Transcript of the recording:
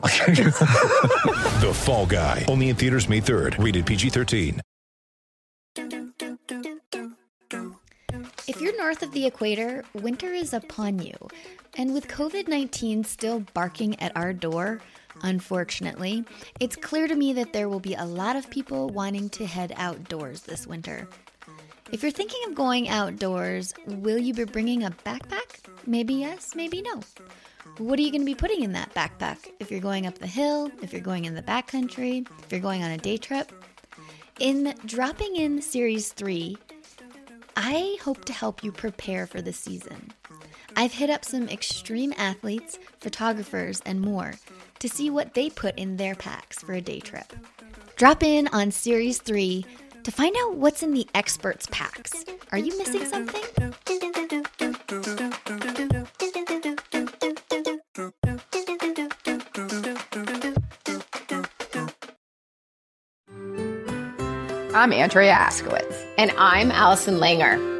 The Fall Guy. Only in theaters May 3rd. Rated PG-13. If you're north of the equator, winter is upon you. And with COVID 19 still barking at our door, unfortunately, it's clear to me that there will be a lot of people wanting to head outdoors this winter. If you're thinking of going outdoors, will you be bringing a backpack? Maybe yes, maybe no. What are you going to be putting in that backpack? If you're going up the hill, if you're going in the backcountry, if you're going on a day trip? In dropping in Series 3, I hope to help you prepare for the season. I've hit up some extreme athletes, photographers, and more to see what they put in their packs for a day trip. Drop in on Series 3 to find out what's in the experts' packs. Are you missing something? I'm Andrea Askowitz. And I'm Allison Langer.